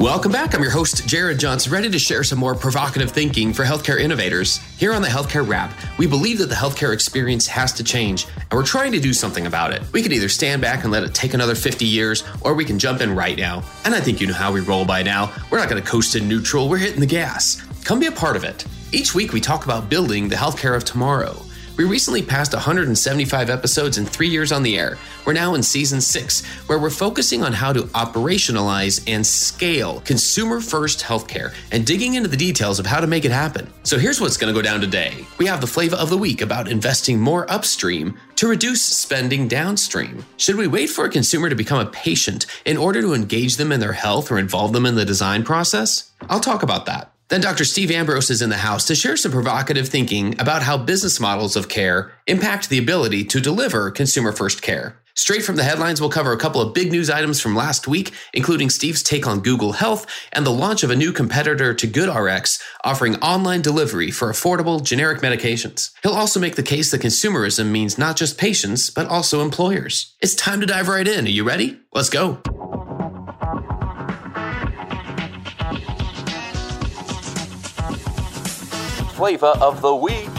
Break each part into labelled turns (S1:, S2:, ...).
S1: Welcome back. I'm your host, Jared Johnson, ready to share some more provocative thinking for healthcare innovators. Here on the Healthcare Rap, we believe that the healthcare experience has to change, and we're trying to do something about it. We can either stand back and let it take another 50 years, or we can jump in right now. And I think you know how we roll by now. We're not going to coast in neutral, we're hitting the gas. Come be a part of it. Each week, we talk about building the healthcare of tomorrow. We recently passed 175 episodes in three years on the air. We're now in season six, where we're focusing on how to operationalize and scale consumer first healthcare and digging into the details of how to make it happen. So here's what's going to go down today. We have the flavor of the week about investing more upstream to reduce spending downstream. Should we wait for a consumer to become a patient in order to engage them in their health or involve them in the design process? I'll talk about that. Then Dr. Steve Ambrose is in the house to share some provocative thinking about how business models of care impact the ability to deliver consumer first care. Straight from the headlines, we'll cover a couple of big news items from last week, including Steve's take on Google Health and the launch of a new competitor to GoodRx offering online delivery for affordable generic medications. He'll also make the case that consumerism means not just patients, but also employers. It's time to dive right in. Are you ready? Let's go.
S2: Flavor of the week.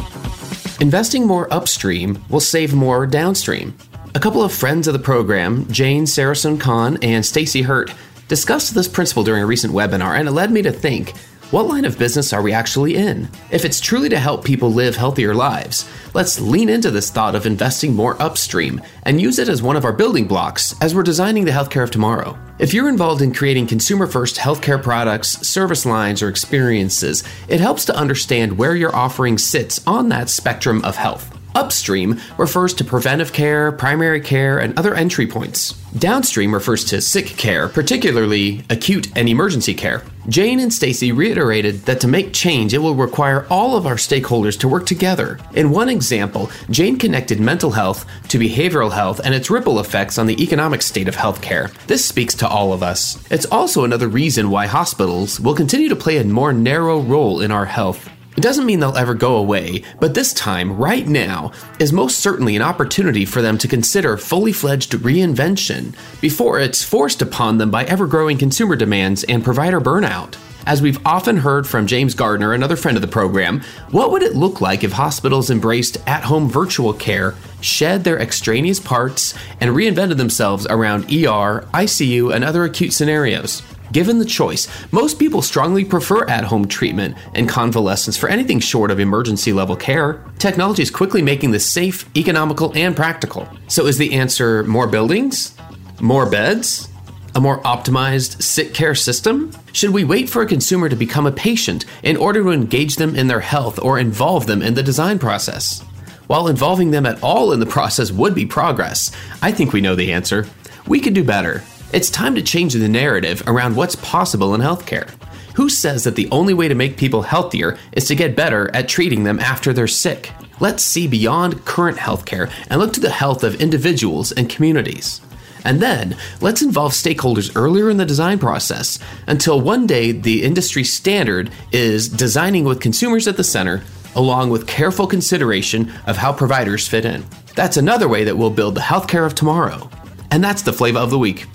S1: Investing more upstream will save more downstream. A couple of friends of the program, Jane Sarasohn Kahn and Stacy Hurt, discussed this principle during a recent webinar, and it led me to think what line of business are we actually in? If it's truly to help people live healthier lives, let's lean into this thought of investing more upstream and use it as one of our building blocks as we're designing the healthcare of tomorrow. If you're involved in creating consumer first healthcare products, service lines, or experiences, it helps to understand where your offering sits on that spectrum of health. Upstream refers to preventive care, primary care, and other entry points. Downstream refers to sick care, particularly acute and emergency care. Jane and Stacy reiterated that to make change, it will require all of our stakeholders to work together. In one example, Jane connected mental health to behavioral health and its ripple effects on the economic state of healthcare. This speaks to all of us. It's also another reason why hospitals will continue to play a more narrow role in our health. It doesn't mean they'll ever go away, but this time, right now, is most certainly an opportunity for them to consider fully fledged reinvention before it's forced upon them by ever growing consumer demands and provider burnout. As we've often heard from James Gardner, another friend of the program, what would it look like if hospitals embraced at home virtual care, shed their extraneous parts, and reinvented themselves around ER, ICU, and other acute scenarios? Given the choice, most people strongly prefer at home treatment and convalescence for anything short of emergency level care. Technology is quickly making this safe, economical, and practical. So, is the answer more buildings? More beds? A more optimized sick care system? Should we wait for a consumer to become a patient in order to engage them in their health or involve them in the design process? While involving them at all in the process would be progress, I think we know the answer. We could do better. It's time to change the narrative around what's possible in healthcare. Who says that the only way to make people healthier is to get better at treating them after they're sick? Let's see beyond current healthcare and look to the health of individuals and communities. And then, let's involve stakeholders earlier in the design process until one day the industry standard is designing with consumers at the center, along with careful consideration of how providers fit in. That's another way that we'll build the healthcare of tomorrow. And that's the flavor of the week.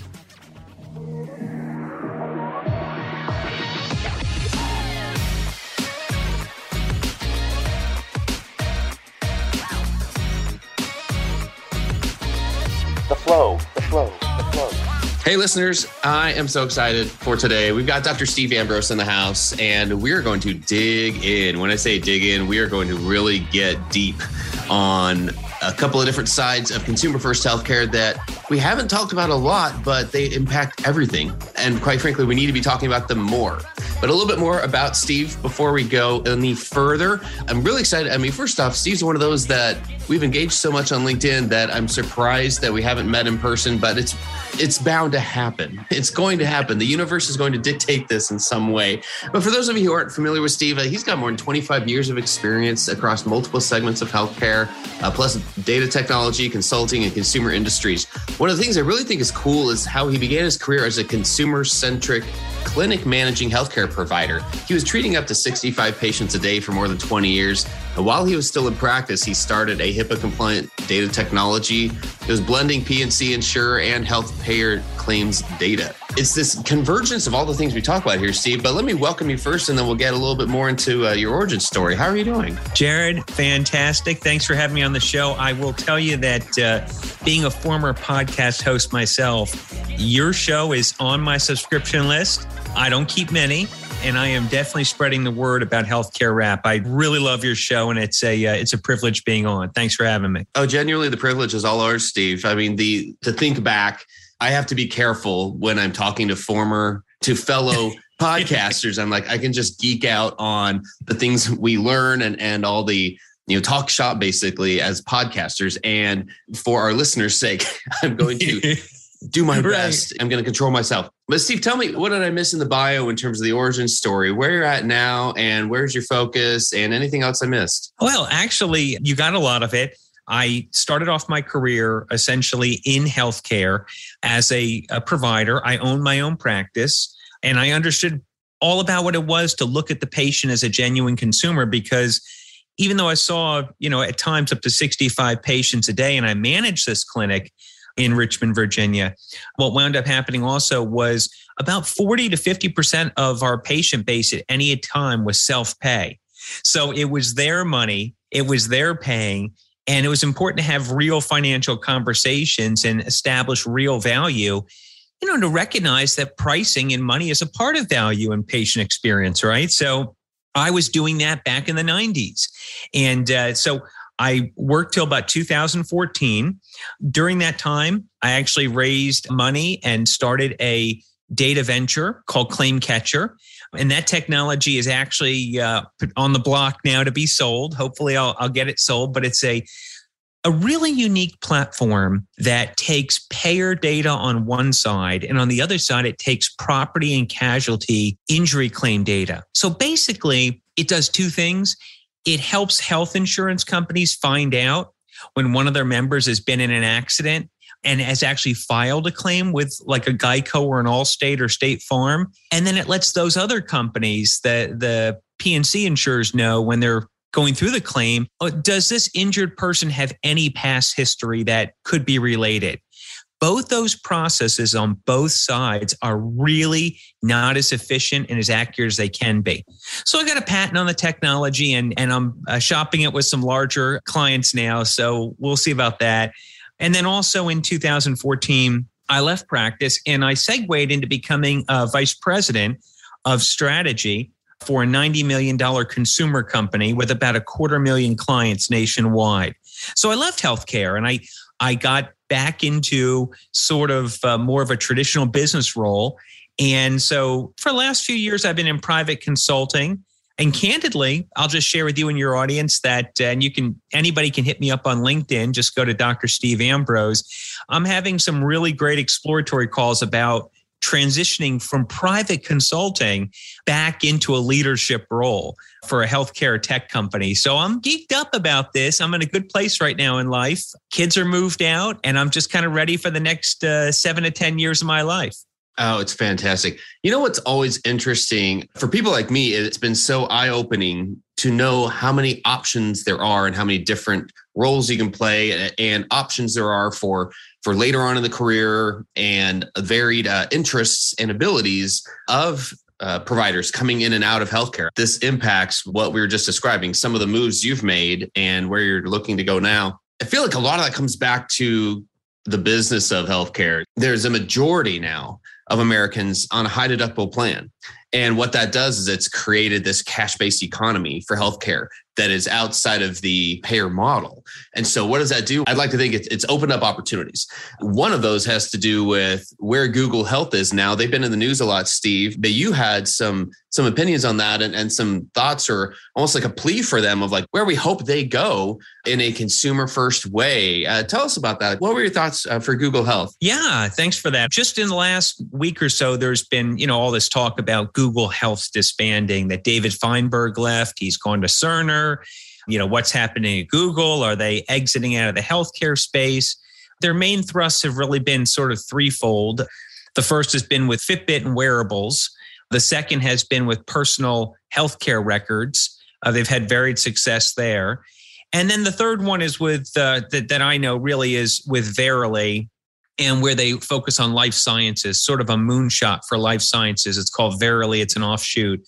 S1: Hey, listeners, I am so excited for today. We've got Dr. Steve Ambrose in the house, and we're going to dig in. When I say dig in, we are going to really get deep on a couple of different sides of consumer first healthcare that we haven't talked about a lot, but they impact everything. And quite frankly, we need to be talking about them more. But a little bit more about Steve before we go any further. I'm really excited. I mean, first off, Steve's one of those that we've engaged so much on LinkedIn that I'm surprised that we haven't met in person, but it's it's bound to happen. It's going to happen. The universe is going to dictate this in some way. But for those of you who aren't familiar with Steve, uh, he's got more than 25 years of experience across multiple segments of healthcare, uh, plus data technology, consulting, and consumer industries. One of the things I really think is cool is how he began his career as a consumer centric clinic managing healthcare provider. He was treating up to 65 patients a day for more than 20 years. And while he was still in practice, he started a HIPAA compliant data technology. It was blending P&C insurer and health payer claims data. It's this convergence of all the things we talk about here, Steve. But let me welcome you first, and then we'll get a little bit more into uh, your origin story. How are you doing?
S3: Jared, fantastic. Thanks for having me on the show. I will tell you that uh, being a former podcast host myself, your show is on my subscription list. I don't keep many, and I am definitely spreading the word about healthcare rap. I really love your show, and it's a uh, it's a privilege being on. Thanks for having me.
S1: Oh, genuinely, the privilege is all ours, Steve. I mean, the to think back, I have to be careful when I'm talking to former to fellow podcasters. I'm like, I can just geek out on the things we learn and and all the you know talk shop basically as podcasters and for our listeners sake i'm going to do my right. best. I'm going to control myself. But Steve, tell me, what did I miss in the bio in terms of the origin story? Where you're at now, and where's your focus, and anything else I missed?
S3: Well, actually, you got a lot of it. I started off my career essentially in healthcare as a, a provider. I owned my own practice, and I understood all about what it was to look at the patient as a genuine consumer because even though I saw, you know, at times up to 65 patients a day and I managed this clinic, in Richmond, Virginia. What wound up happening also was about 40 to 50% of our patient base at any time was self pay. So it was their money, it was their paying. And it was important to have real financial conversations and establish real value, you know, to recognize that pricing and money is a part of value and patient experience, right? So I was doing that back in the 90s. And uh, so I worked till about 2014. During that time, I actually raised money and started a data venture called Claim Catcher. And that technology is actually uh, on the block now to be sold. Hopefully, I'll, I'll get it sold, but it's a a really unique platform that takes payer data on one side, and on the other side, it takes property and casualty injury claim data. So basically, it does two things it helps health insurance companies find out when one of their members has been in an accident and has actually filed a claim with like a Geico or an Allstate or State Farm. And then it lets those other companies, the, the P&C insurers know when they're going through the claim, oh, does this injured person have any past history that could be related? Both those processes on both sides are really not as efficient and as accurate as they can be. So I got a patent on the technology and, and I'm uh, shopping it with some larger clients now. So we'll see about that. And then also in 2014, I left practice and I segued into becoming a vice president of strategy for a $90 million consumer company with about a quarter million clients nationwide. So I left healthcare and I I got back into sort of uh, more of a traditional business role. And so for the last few years, I've been in private consulting. And candidly, I'll just share with you and your audience that, uh, and you can, anybody can hit me up on LinkedIn. Just go to Dr. Steve Ambrose. I'm having some really great exploratory calls about transitioning from private consulting back into a leadership role for a healthcare tech company. So I'm geeked up about this. I'm in a good place right now in life. Kids are moved out, and I'm just kind of ready for the next uh, seven to 10 years of my life.
S1: Oh, it's fantastic. You know what's always interesting for people like me, it's been so eye opening to know how many options there are and how many different roles you can play and options there are for for later on in the career and varied uh, interests and abilities of uh, providers coming in and out of healthcare. This impacts what we were just describing, some of the moves you've made and where you're looking to go now. I feel like a lot of that comes back to the business of healthcare, there's a majority now of Americans on a high deductible plan. And what that does is it's created this cash based economy for healthcare that is outside of the payer model. And so, what does that do? I'd like to think it's, opened up opportunities. One of those has to do with where Google Health is now. They've been in the news a lot, Steve, but you had some some opinions on that and, and some thoughts or almost like a plea for them of like where we hope they go in a consumer first way. Uh, tell us about that. What were your thoughts uh, for Google Health?
S3: Yeah, thanks for that. Just in the last week or so, there's been, you know, all this talk about Google Health's disbanding, that David Feinberg left. He's gone to Cerner. You know, what's happening at Google? Are they exiting out of the healthcare space? Their main thrusts have really been sort of threefold. The first has been with Fitbit and wearables. The second has been with personal healthcare records. Uh, they've had varied success there. And then the third one is with uh, that, that I know really is with Verily, and where they focus on life sciences, sort of a moonshot for life sciences. It's called Verily. It's an offshoot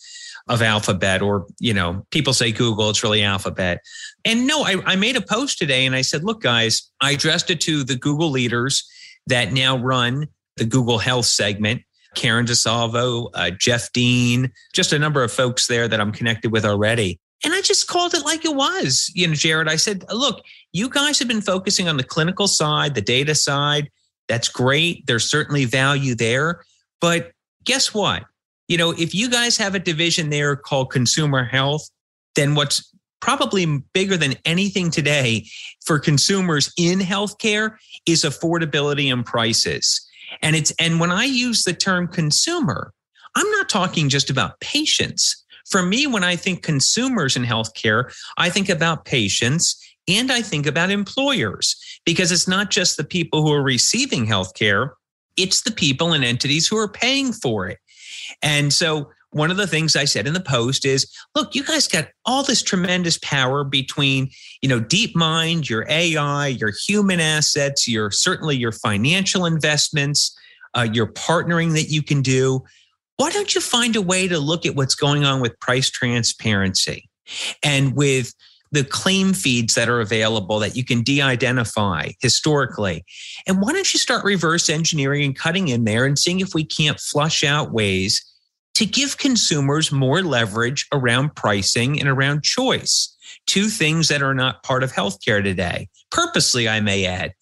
S3: of Alphabet, or you know, people say Google. It's really Alphabet. And no, I, I made a post today, and I said, look, guys, I addressed it to the Google leaders that now run the Google Health segment. Karen DeSalvo, uh, Jeff Dean, just a number of folks there that I'm connected with already. And I just called it like it was. You know, Jared, I said, look, you guys have been focusing on the clinical side, the data side. That's great. There's certainly value there. But guess what? You know, if you guys have a division there called consumer health, then what's probably bigger than anything today for consumers in healthcare is affordability and prices. And it's and when I use the term consumer, I'm not talking just about patients. For me, when I think consumers in healthcare, I think about patients and I think about employers because it's not just the people who are receiving healthcare, it's the people and entities who are paying for it. And so one of the things I said in the post is, look, you guys got all this tremendous power between, you know, DeepMind, your AI, your human assets, your certainly your financial investments, uh, your partnering that you can do. Why don't you find a way to look at what's going on with price transparency and with the claim feeds that are available that you can de-identify historically and why don't you start reverse engineering and cutting in there and seeing if we can't flush out ways to give consumers more leverage around pricing and around choice, two things that are not part of healthcare today. Purposely, I may add,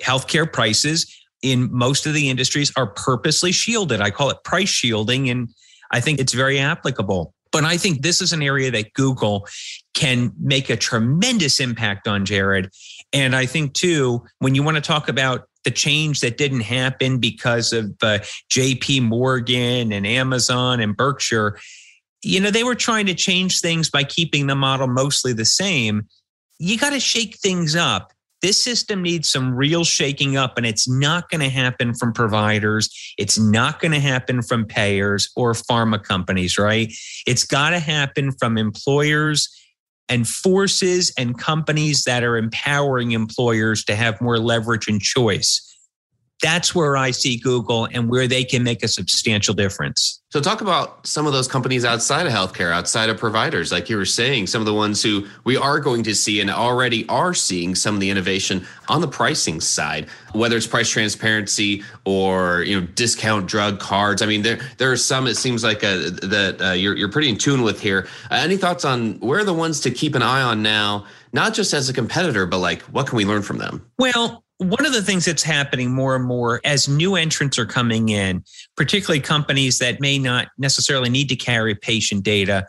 S3: healthcare prices in most of the industries are purposely shielded. I call it price shielding, and I think it's very applicable. But I think this is an area that Google can make a tremendous impact on, Jared. And I think, too, when you want to talk about the change that didn't happen because of uh, JP Morgan and Amazon and Berkshire, you know, they were trying to change things by keeping the model mostly the same. You got to shake things up. This system needs some real shaking up, and it's not going to happen from providers. It's not going to happen from payers or pharma companies, right? It's got to happen from employers and forces and companies that are empowering employers to have more leverage and choice. That's where I see Google and where they can make a substantial difference.
S1: So, talk about some of those companies outside of healthcare, outside of providers, like you were saying, some of the ones who we are going to see and already are seeing some of the innovation on the pricing side, whether it's price transparency or you know discount drug cards. I mean, there there are some it seems like uh, that uh, you're you're pretty in tune with here. Uh, any thoughts on where are the ones to keep an eye on now? Not just as a competitor, but like what can we learn from them?
S3: Well, one of the things that's happening more and more as new entrants are coming in, particularly companies that may not necessarily need to carry patient data,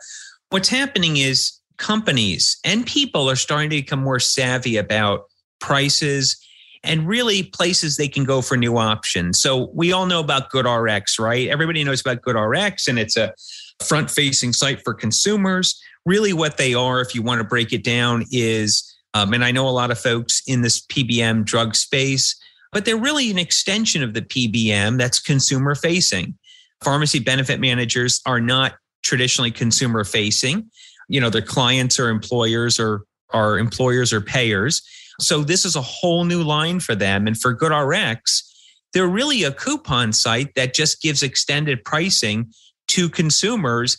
S3: what's happening is companies and people are starting to become more savvy about prices and really places they can go for new options. So we all know about GoodRx, right? Everybody knows about GoodRx, and it's a front facing site for consumers. Really, what they are, if you want to break it down, is um, and I know a lot of folks in this PBM drug space, but they're really an extension of the PBM that's consumer facing. Pharmacy benefit managers are not traditionally consumer facing. You know, their clients or employers or are employers or payers. So this is a whole new line for them. And for GoodRx, they're really a coupon site that just gives extended pricing to consumers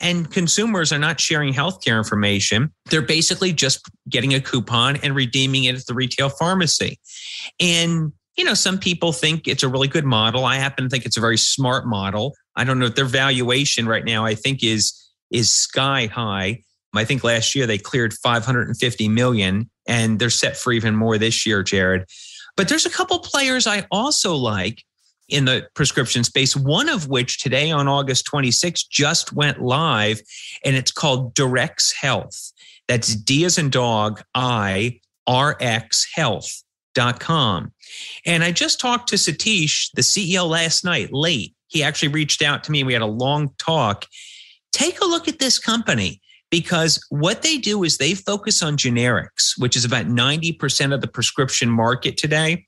S3: and consumers are not sharing healthcare information. They're basically just getting a coupon and redeeming it at the retail pharmacy. And you know, some people think it's a really good model. I happen to think it's a very smart model. I don't know if their valuation right now, I think is is sky high. I think last year they cleared 550 million and they're set for even more this year, Jared. But there's a couple players I also like in the prescription space, one of which today on August 26th just went live, and it's called DiRx Health. That's D as in dog, I, R X health.com. And I just talked to Satish, the CEO, last night, late. He actually reached out to me. We had a long talk. Take a look at this company because what they do is they focus on generics, which is about 90% of the prescription market today.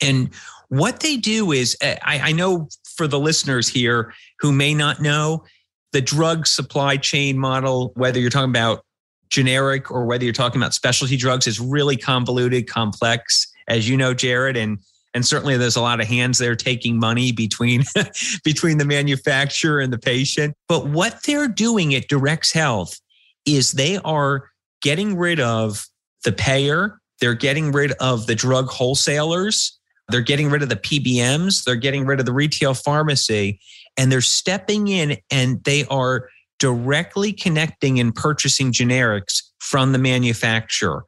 S3: And what they do is, eh, I, I know for the listeners here who may not know, the drug supply chain model, whether you're talking about generic or whether you're talking about specialty drugs, is really convoluted, complex, as you know, Jared. And and certainly there's a lot of hands there taking money between between the manufacturer and the patient. But what they're doing at DiRx Health is they are getting rid of the payer, they're getting rid of the drug wholesalers, they're getting rid of the PBMs, they're getting rid of the retail pharmacy, and they're stepping in and they are directly connecting and purchasing generics from the manufacturer.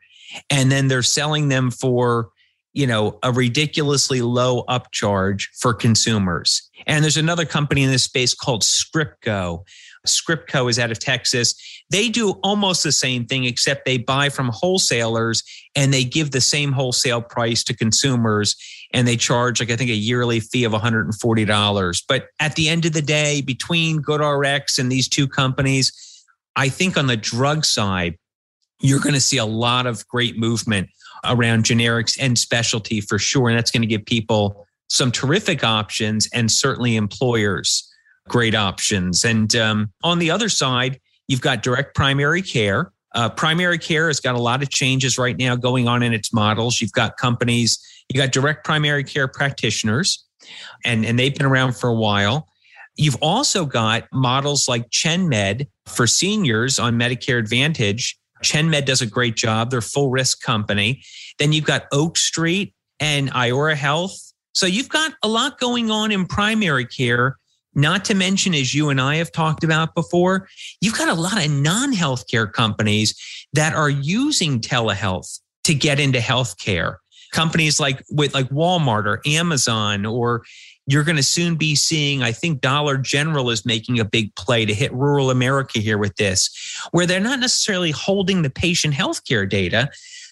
S3: And then they're selling them for, you know, a ridiculously low upcharge for consumers. And there's another company in this space called Scriptco. Scriptco is out of Texas. They do almost the same thing, except they buy from wholesalers and they give the same wholesale price to consumers and they charge like I think a yearly fee of $140. But at the end of the day, between GoodRx and these two companies, I think on the drug side, you're going to see a lot of great movement around generics and specialty for sure. And that's going to give people some terrific options and certainly employers great options. And um, on the other side, you've got direct primary care. Uh, primary care has got a lot of changes right now going on in its models. You've got companies you got direct primary care practitioners, and, and they've been around for a while. You've also got models like ChenMed for seniors on Medicare Advantage. ChenMed does a great job. They're full risk company. Then you've got Oak Street and Iora Health. So you've got a lot going on in primary care. Not to mention, as you and I have talked about before, you've got a lot of non healthcare companies that are using telehealth to get into healthcare. Companies like with like Walmart or Amazon or you're going to soon be seeing i think dollar general is making a big play to hit rural america here with this where they're not necessarily holding the patient healthcare data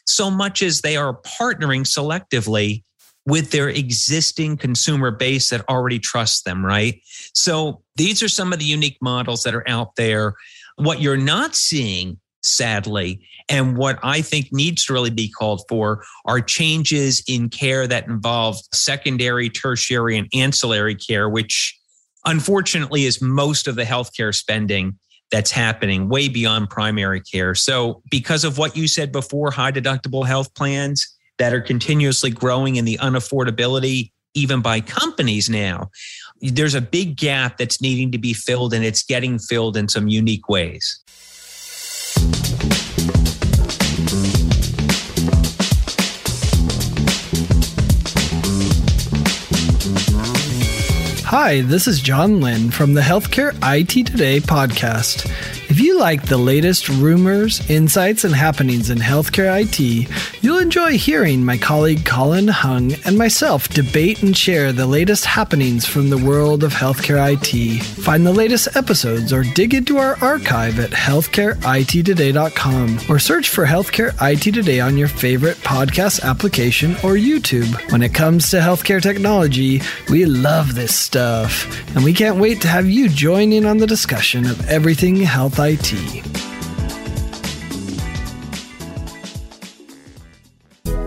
S3: so much as they are partnering selectively with their existing consumer base that already trusts them right so these are some of the unique models that are out there what you're not seeing sadly. And what I think needs to really be called for are changes in care that involve secondary, tertiary, and ancillary care, which unfortunately is most of the healthcare spending that's happening way beyond primary care. So, because of what you said before, high deductible health plans that are continuously growing in the unaffordability, even by companies now, there's a big gap that's needing to be filled, and it's getting filled in some unique ways.
S4: Hi, this is John Lynn from the Healthcare IT Today podcast. If you like the latest rumors, insights, and happenings in healthcare IT, you'll enjoy hearing my colleague Colin Hung and myself debate and share the latest happenings from the world of healthcare IT. Find the latest episodes or dig into our archive at healthcareittoday.com or search for Healthcare IT Today on your favorite podcast application or YouTube. When it comes to healthcare technology, we love this stuff, and we can't wait to have you join in on the discussion of everything health IT.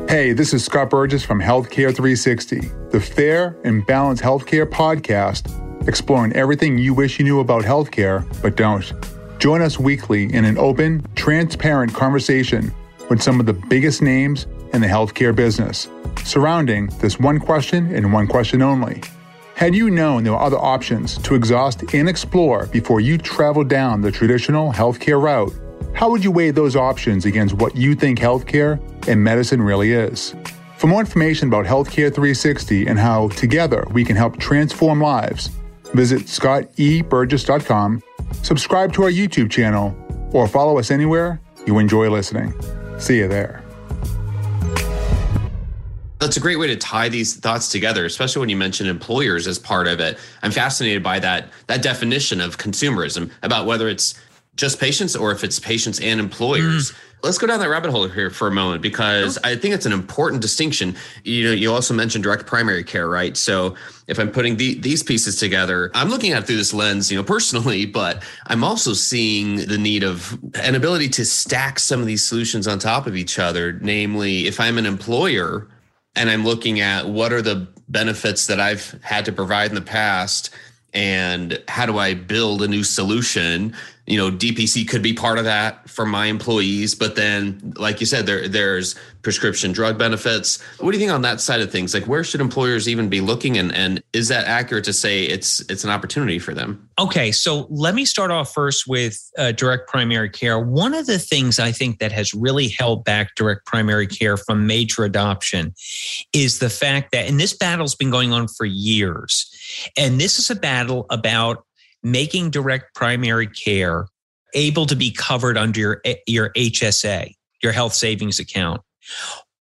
S5: Hey, this is Scott Burgess from Healthcare 360, the fair and balanced healthcare podcast exploring everything you wish you knew about healthcare but don't. Join us weekly in an open, transparent conversation with some of the biggest names in the healthcare business surrounding this one question and one question only had you known there were other options to exhaust and explore before you traveled down the traditional healthcare route, how would you weigh those options against what you think healthcare and medicine really is? For more information about Healthcare 360 and how together we can help transform lives, visit scotteburgess.com, subscribe to our YouTube channel, or follow us anywhere you enjoy listening. See you there.
S1: That's a great way to tie these thoughts together, especially when you mention employers as part of it. I'm fascinated by that that definition of consumerism about whether it's just patients or if it's patients and employers. Mm. Let's go down that rabbit hole here for a moment because I think it's an important distinction. You know, you also mentioned direct primary care, right? So if I'm putting the, these pieces together, I'm looking at through this lens, you know, personally, but I'm also seeing the need of an ability to stack some of these solutions on top of each other. Namely, if I'm an employer and I'm looking at what are the benefits that I've had to provide in the past and how do I build a new solution? You know dpc could be part of that for my employees but then like you said there there's prescription drug benefits. What do you think on that side of things? Like where should employers even be looking? And and is that accurate to say it's it's an opportunity for them?
S3: Okay so let me start off first with uh, direct primary care. One of the things i think that has really held back direct primary care from major adoption is the fact that and this battle's been going on for years and this is a battle about making direct primary care able to be covered under your, eh, your HSA, your health savings account.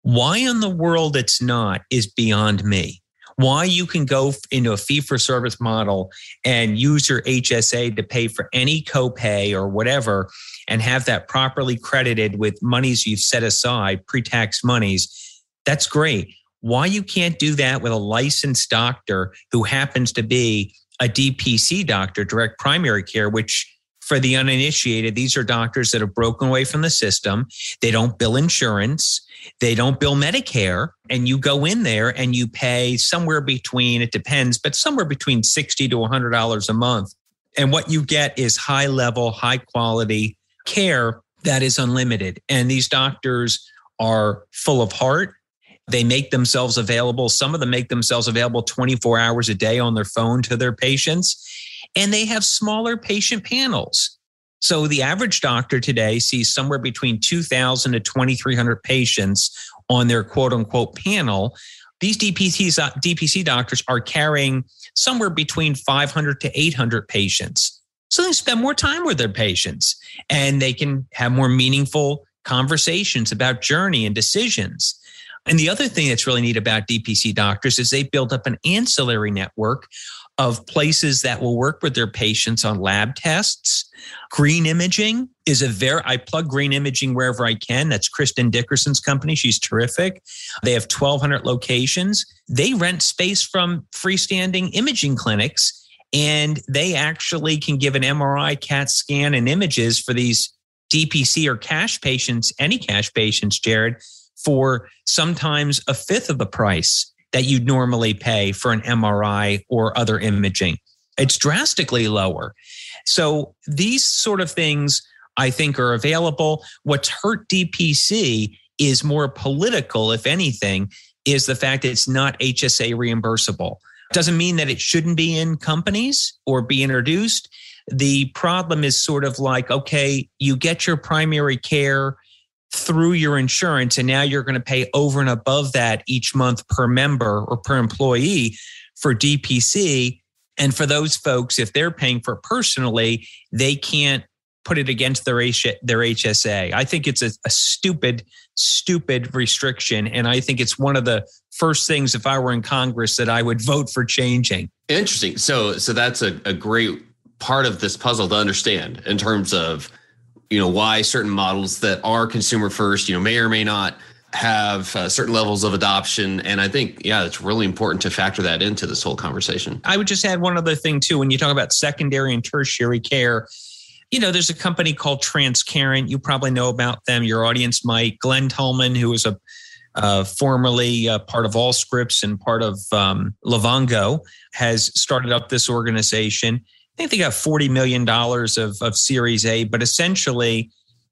S3: Why in the world it's not is beyond me. Why you can go into a fee for service model and use your HSA to pay for any copay or whatever and have that properly credited with monies you've set aside, pre tax monies, that's great. Why you can't do that with a licensed doctor who happens to be a DPC doctor, direct primary care, which for the uninitiated, these are doctors that have broken away from the system. They don't bill insurance. They don't bill Medicare. And you go in there and you pay somewhere between, it depends, but somewhere between 60 to $100 a month. And what you get is high level, high quality care that is unlimited. And these doctors are full of heart. They make themselves available. Some of them make themselves available 24 hours a day on their phone to their patients. And they have smaller patient panels. So the average doctor today sees somewhere between 2,000 to 2,300 patients on their quote unquote panel. These DPCs, DPC doctors are carrying somewhere between 500 to 800 patients. So they spend more time with their patients and they can have more meaningful conversations about journey and decisions. And the other thing that's really neat about DPC doctors is they built up an ancillary network of places that will work with their patients on lab tests. Green imaging is a very, I plug green imaging wherever I can. That's Kristen Dickerson's company. She's terrific. They have 1,200 locations. They rent space from freestanding imaging clinics and they actually can give an MRI, CAT scan, and images for these DPC or cash patients, any cash patients, Jared, for sometimes a fifth of the price that you'd normally pay for an MRI or other imaging. It's drastically lower. So these sort of things I think are available. What's hurt DPC is more political, if anything, is the fact that it's not HSA reimbursable. Doesn't mean that it shouldn't be in companies or be introduced. The problem is sort of like, okay, you get your primary care through your insurance and now you're going to pay over and above that each month per member or per employee for DPC and for those folks if they're paying for it personally they can't put it against their their HSA. I think it's a, a stupid stupid restriction and I think it's one of the first things if I were in Congress that I would vote for changing.
S1: Interesting. So so that's a, a great part of this puzzle to understand in terms of you know why certain models that are consumer first you know may or may not have uh, certain levels of adoption. And i think yeah it's really important to factor that into this whole conversation.
S3: I would just add one other thing too. When you talk about secondary and tertiary care you know there's a company called transcarent. You probably know about them. Your audience might. Glen tullman who was a uh, formerly uh, part of Allscripts and part of um, Livongo, has started up this organization. I think they got $40 million of, of Series A, but essentially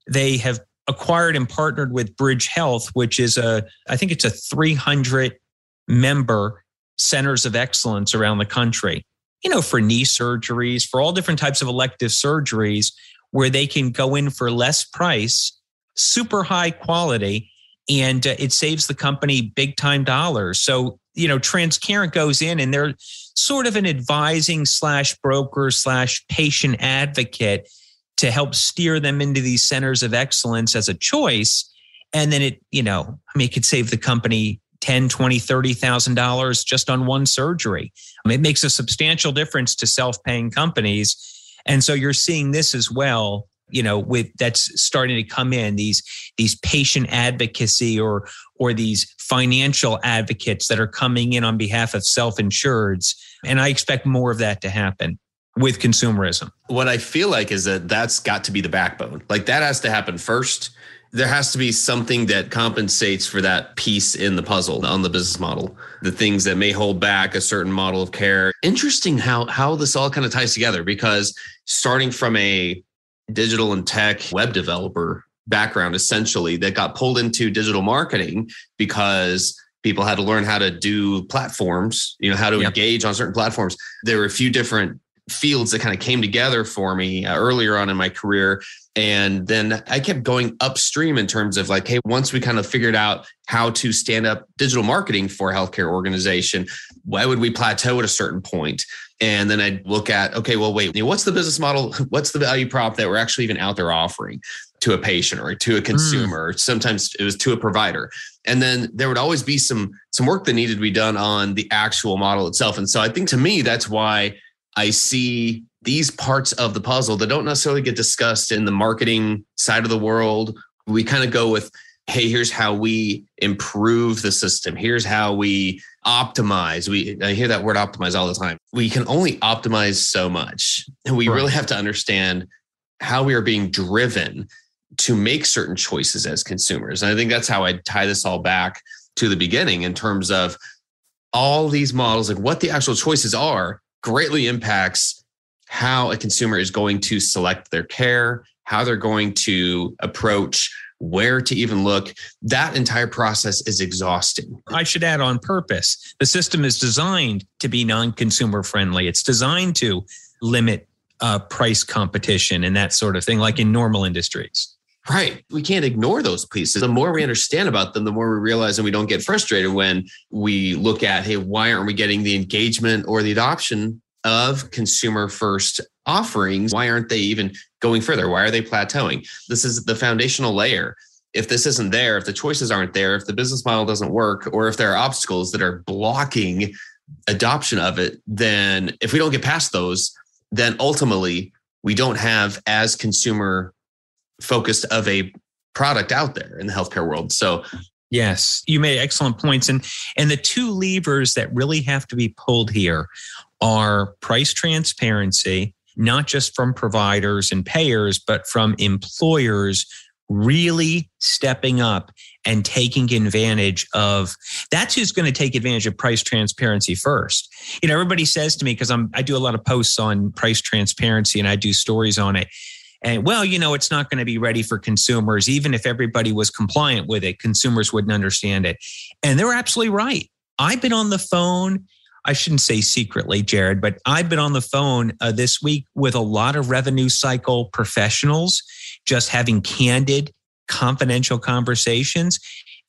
S3: they have acquired and partnered with Bridge Health, which is a, I think it's a 300 member centers of excellence around the country, you know, for knee surgeries, for all different types of elective surgeries where they can go in for less price, super high quality, and uh, it saves the company big time dollars. So, you know, Transcarent goes in and they're sort of an advising slash broker slash patient advocate to help steer them into these centers of excellence as a choice. And then it, you know, I mean, it could save the company 10, 20, 30,000 dollars just on one surgery. I mean, it makes a substantial difference to self-paying companies. And so you're seeing this as well you know with that's starting to come in these these patient advocacy or or these financial advocates that are coming in on behalf of self-insureds. And i expect more of that to happen with consumerism.
S1: What i feel like is that that's got to be the backbone. Like that has to happen first. There has to be something that compensates for that piece in the puzzle on the business model. The things that may hold back a certain model of care. Interesting how how this all kind of ties together because starting from a digital and tech web developer background essentially that got pulled into digital marketing because people had to learn how to do platforms, you know, how to yep. engage on certain platforms. There were a few different fields that kind of came together for me uh, earlier on in my career. And then I kept going upstream in terms of like, hey, once we kind of figured out how to stand up digital marketing for a healthcare organization, why would we plateau at a certain point? And then I'd look at, okay, well, wait, what's the business model? What's the value prop that we're actually even out there offering to a patient or to a hmm. consumer? Mm. Sometimes it was to a provider. And then there would always be some some work that needed to be done on the actual model itself. And so I think to me, that's why I see these parts of the puzzle that don't necessarily get discussed in the marketing side of the world. We kind of go with, hey, here's how we improve the system. Here's how we optimize. We I hear that word optimize all the time. We can only optimize so much. And we right. really have to understand how we are being driven to make certain choices as consumers. And I think that's how I tie this all back to the beginning in terms of all these models, like what the actual choices are, greatly impacts how a consumer is going to select their care, how they're going to approach where to even look. That entire process is exhausting.
S3: I should add on purpose. The system is designed to be non consumer friendly, it's designed to limit uh, price competition and that sort of thing, like in normal industries.
S1: Right. We can't ignore those pieces. The more we understand about them, the more we realize and we don't get frustrated when we look at, hey, why aren't we getting the engagement or the adoption of consumer first offerings? Why aren't they even going further? Why are they plateauing? This is the foundational layer. If this isn't there, if the choices aren't there, if the business model doesn't work, or if there are obstacles that are blocking adoption of it, then if we don't get past those, then ultimately we don't have as consumer focused of a product out there in the healthcare world. So
S3: Yes, you made excellent points. And and the two levers that really have to be pulled here are price transparency, not just from providers and payers, but from employers really stepping up and taking advantage of that's who's going to take advantage of price transparency first. You know, everybody says to me, because I'm I do a lot of posts on price transparency and I do stories on it. And well, you know, it's not going to be ready for consumers. Even if everybody was compliant with it, consumers wouldn't understand it. And they're absolutely right. I've been on the phone I shouldn't say secretly, Jared, but I've been on the phone uh, this week with a lot of revenue cycle professionals, just having candid, confidential conversations.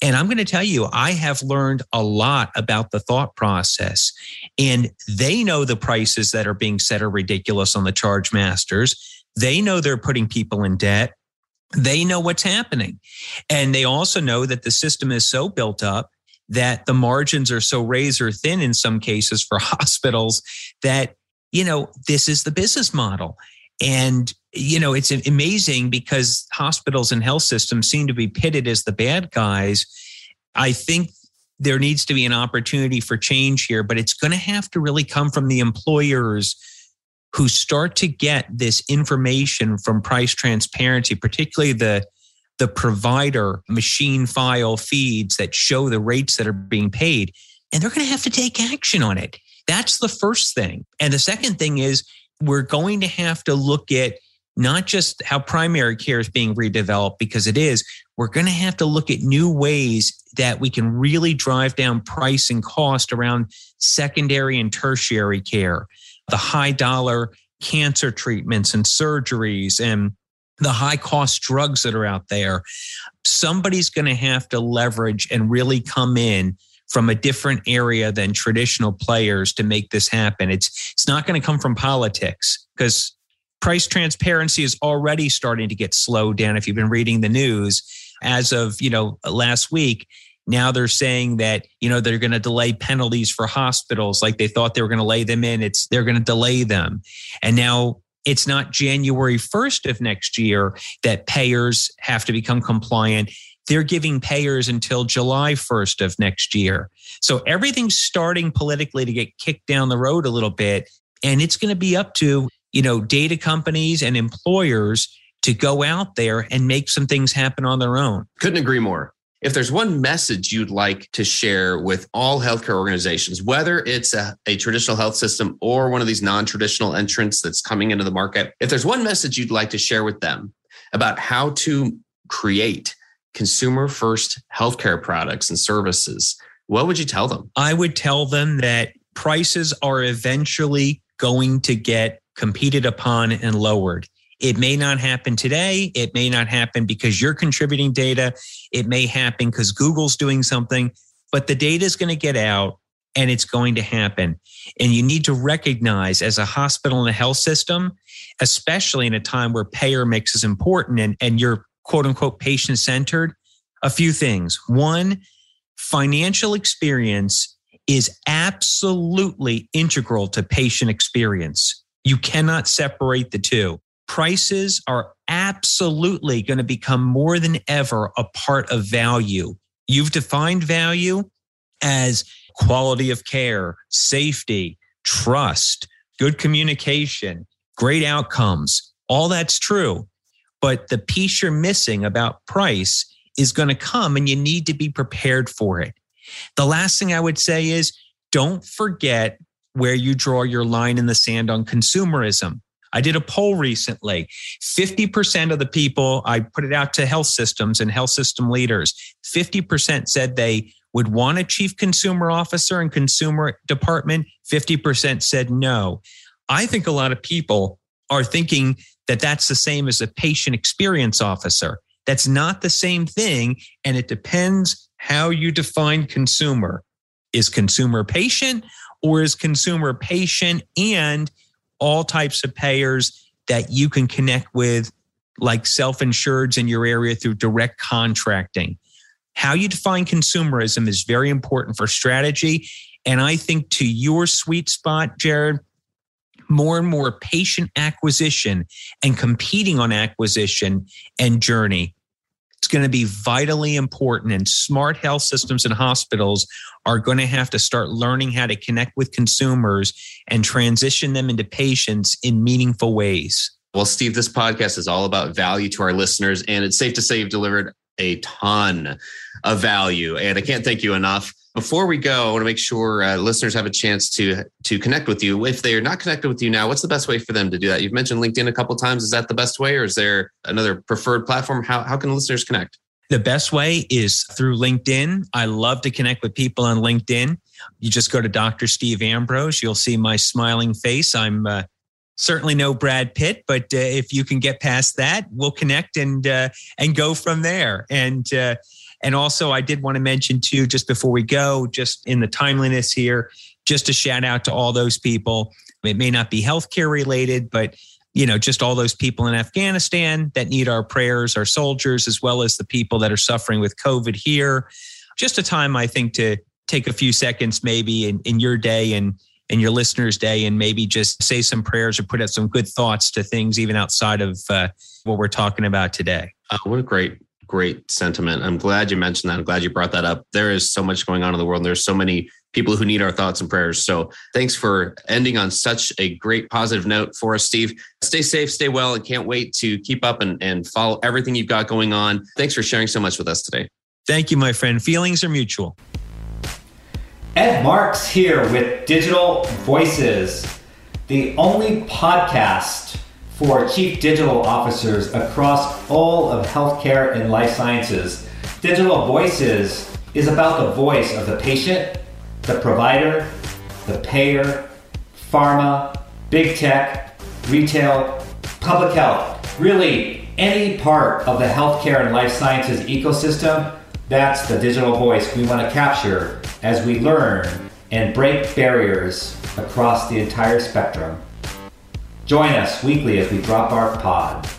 S3: And I'm going to tell you, I have learned a lot about the thought process. And they know the prices that are being set are ridiculous on the charge masters. They know they're putting people in debt. They know what's happening. And they also know that the system is so built up that the margins are so razor thin in some cases for hospitals that, you know, this is the business model. And, you know, it's amazing because hospitals and health systems seem to be pitted as the bad guys. I think there needs to be an opportunity for change here, but it's going to have to really come from the employers who start to get this information from price transparency, particularly the the provider machine file feeds that show the rates that are being paid. And they're going to have to take action on it. That's the first thing. And the second thing is we're going to have to look at not just how primary care is being redeveloped, because it is, we're going to have to look at new ways that we can really drive down price and cost around secondary and tertiary care, the high dollar cancer treatments and surgeries and the high cost drugs that are out there. somebody's going to have to leverage and really come in from a different area than traditional players to make this happen. It's it's not going to come from politics because price transparency is already starting to get slowed down if you've been reading the news as of, you know, last week. Now they're saying that, you know, they're going to delay penalties for hospitals like they thought they were going to lay them in. It's they're going to delay them. And now it's not January 1st of next year that payers have to become compliant. They're giving payers until July 1st of next year. So everything's starting politically to get kicked down the road a little bit. And it's going to be up to, you know, data companies and employers to go out there and make some things happen on their own.
S1: Couldn't agree more. If there's one message you'd like to share with all healthcare organizations, whether it's a, a traditional health system or one of these non traditional entrants that's coming into the market, if there's one message you'd like to share with them about how to create consumer first healthcare products and services, what would you tell them?
S3: I would tell them that prices are eventually going to get competed upon and lowered. It may not happen today. It may not happen because you're contributing data. It may happen because Google's doing something, but the data is going to get out and it's going to happen. And you need to recognize as a hospital and a health system, especially in a time where payer mix is important and, and you're quote unquote patient centered, a few things. One, financial experience is absolutely integral to patient experience. You cannot separate the two prices are absolutely going to become more than ever a part of value. You've defined value as quality of care, safety, trust, good communication, great outcomes. All that's true. But the piece you're missing about price is going to come and you need to be prepared for it. The last thing I would say is don't forget where you draw your line in the sand on consumerism. I did a poll recently. 50% of the people, I put it out to health systems and health system leaders, 50% said they would want a chief consumer officer and consumer department. 50% said no. I think a lot of people are thinking that that's the same as a patient experience officer. That's not the same thing. And it depends how you define consumer. Is consumer patient or is consumer patient and all types of payers that you can connect with, like self insureds in your area through direct contracting. How you define consumerism is very important for strategy. And I think to your sweet spot, Jared, more and more patient acquisition and competing on acquisition and journey it's going to be vitally important. And smart health systems and hospitals are going to have to start learning how to connect with consumers and transition them into patients in meaningful ways.
S1: Well, Steve, this podcast is all about value to our listeners, and it's safe to say you've delivered a ton of value. And I can't thank you enough. Before we go, I want to make sure uh, listeners have a chance to to connect with you. If they are not connected with you now, what's the best way for them to do that? You've mentioned LinkedIn a couple times. Is that the best way, or is there another preferred platform? How how can listeners connect?
S3: The best way is through LinkedIn. I love to connect with people on LinkedIn. You just go to Dr. Steve Ambrose. You'll see my smiling face. I'm uh, certainly no Brad Pitt, but uh, if you can get past that, we'll connect and uh, and go from there. And uh, and also, I did want to mention too, just before we go, just in the timeliness here, just a shout out to all those people. It may not be healthcare related, but you know, just all those people in Afghanistan that need our prayers, our soldiers, as well as the people that are suffering with COVID here. Just a time, I think, to take a few seconds maybe in, in your day and in your listeners' day and maybe just say some prayers or put out some good thoughts to things even outside of uh, what we're talking about today.
S1: Uh, what a great great sentiment. I'm glad you mentioned that. I'm glad you brought that up. There is so much going on in the world. And there's so many people who need our thoughts and prayers. So thanks for ending on such a great positive note for us, Steve. Stay safe, stay well, and can't wait to keep up and, and follow everything you've got going on. Thanks for sharing so much with us today.
S3: Thank you, my friend. Feelings are mutual.
S6: Ed Marx here with Digital Voices, the only podcast for chief digital officers across all of healthcare and life sciences. Digital Voices is about the voice of the patient, the provider, the payer, pharma, big tech, retail, public health. Really,
S3: any part of the healthcare and life sciences ecosystem, that's the digital voice we want to capture as we learn and break barriers across the entire spectrum. Join us weekly as we drop our pod.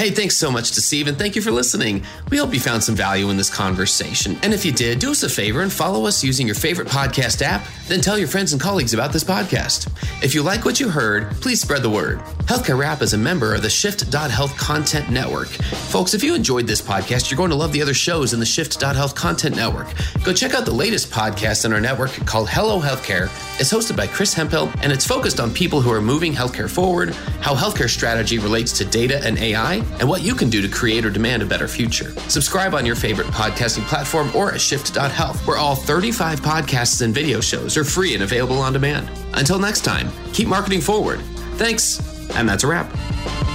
S1: Hey, thanks so much to Steve, and thank you for listening. We hope you found some value in this conversation. And if you did, do us a favor and follow us using your favorite podcast app, then tell your friends and colleagues about this podcast. If you like what you heard, please spread the word. Healthcare Rap is a member of the Shift.Health Content Network. Folks, if you enjoyed this podcast, you're going to love the other shows in the Shift.Health Content Network. Go check out the latest podcast in our network called Hello Healthcare. It's hosted by Chris Hemphill, and it's focused on people who are moving healthcare forward, how healthcare strategy relates to data and AI, and what you can do to create or demand a better future. Subscribe on your favorite podcasting platform or at shift.health, where all 35 podcasts and video shows are free and available on demand. Until next time, keep marketing forward. Thanks, and that's a wrap.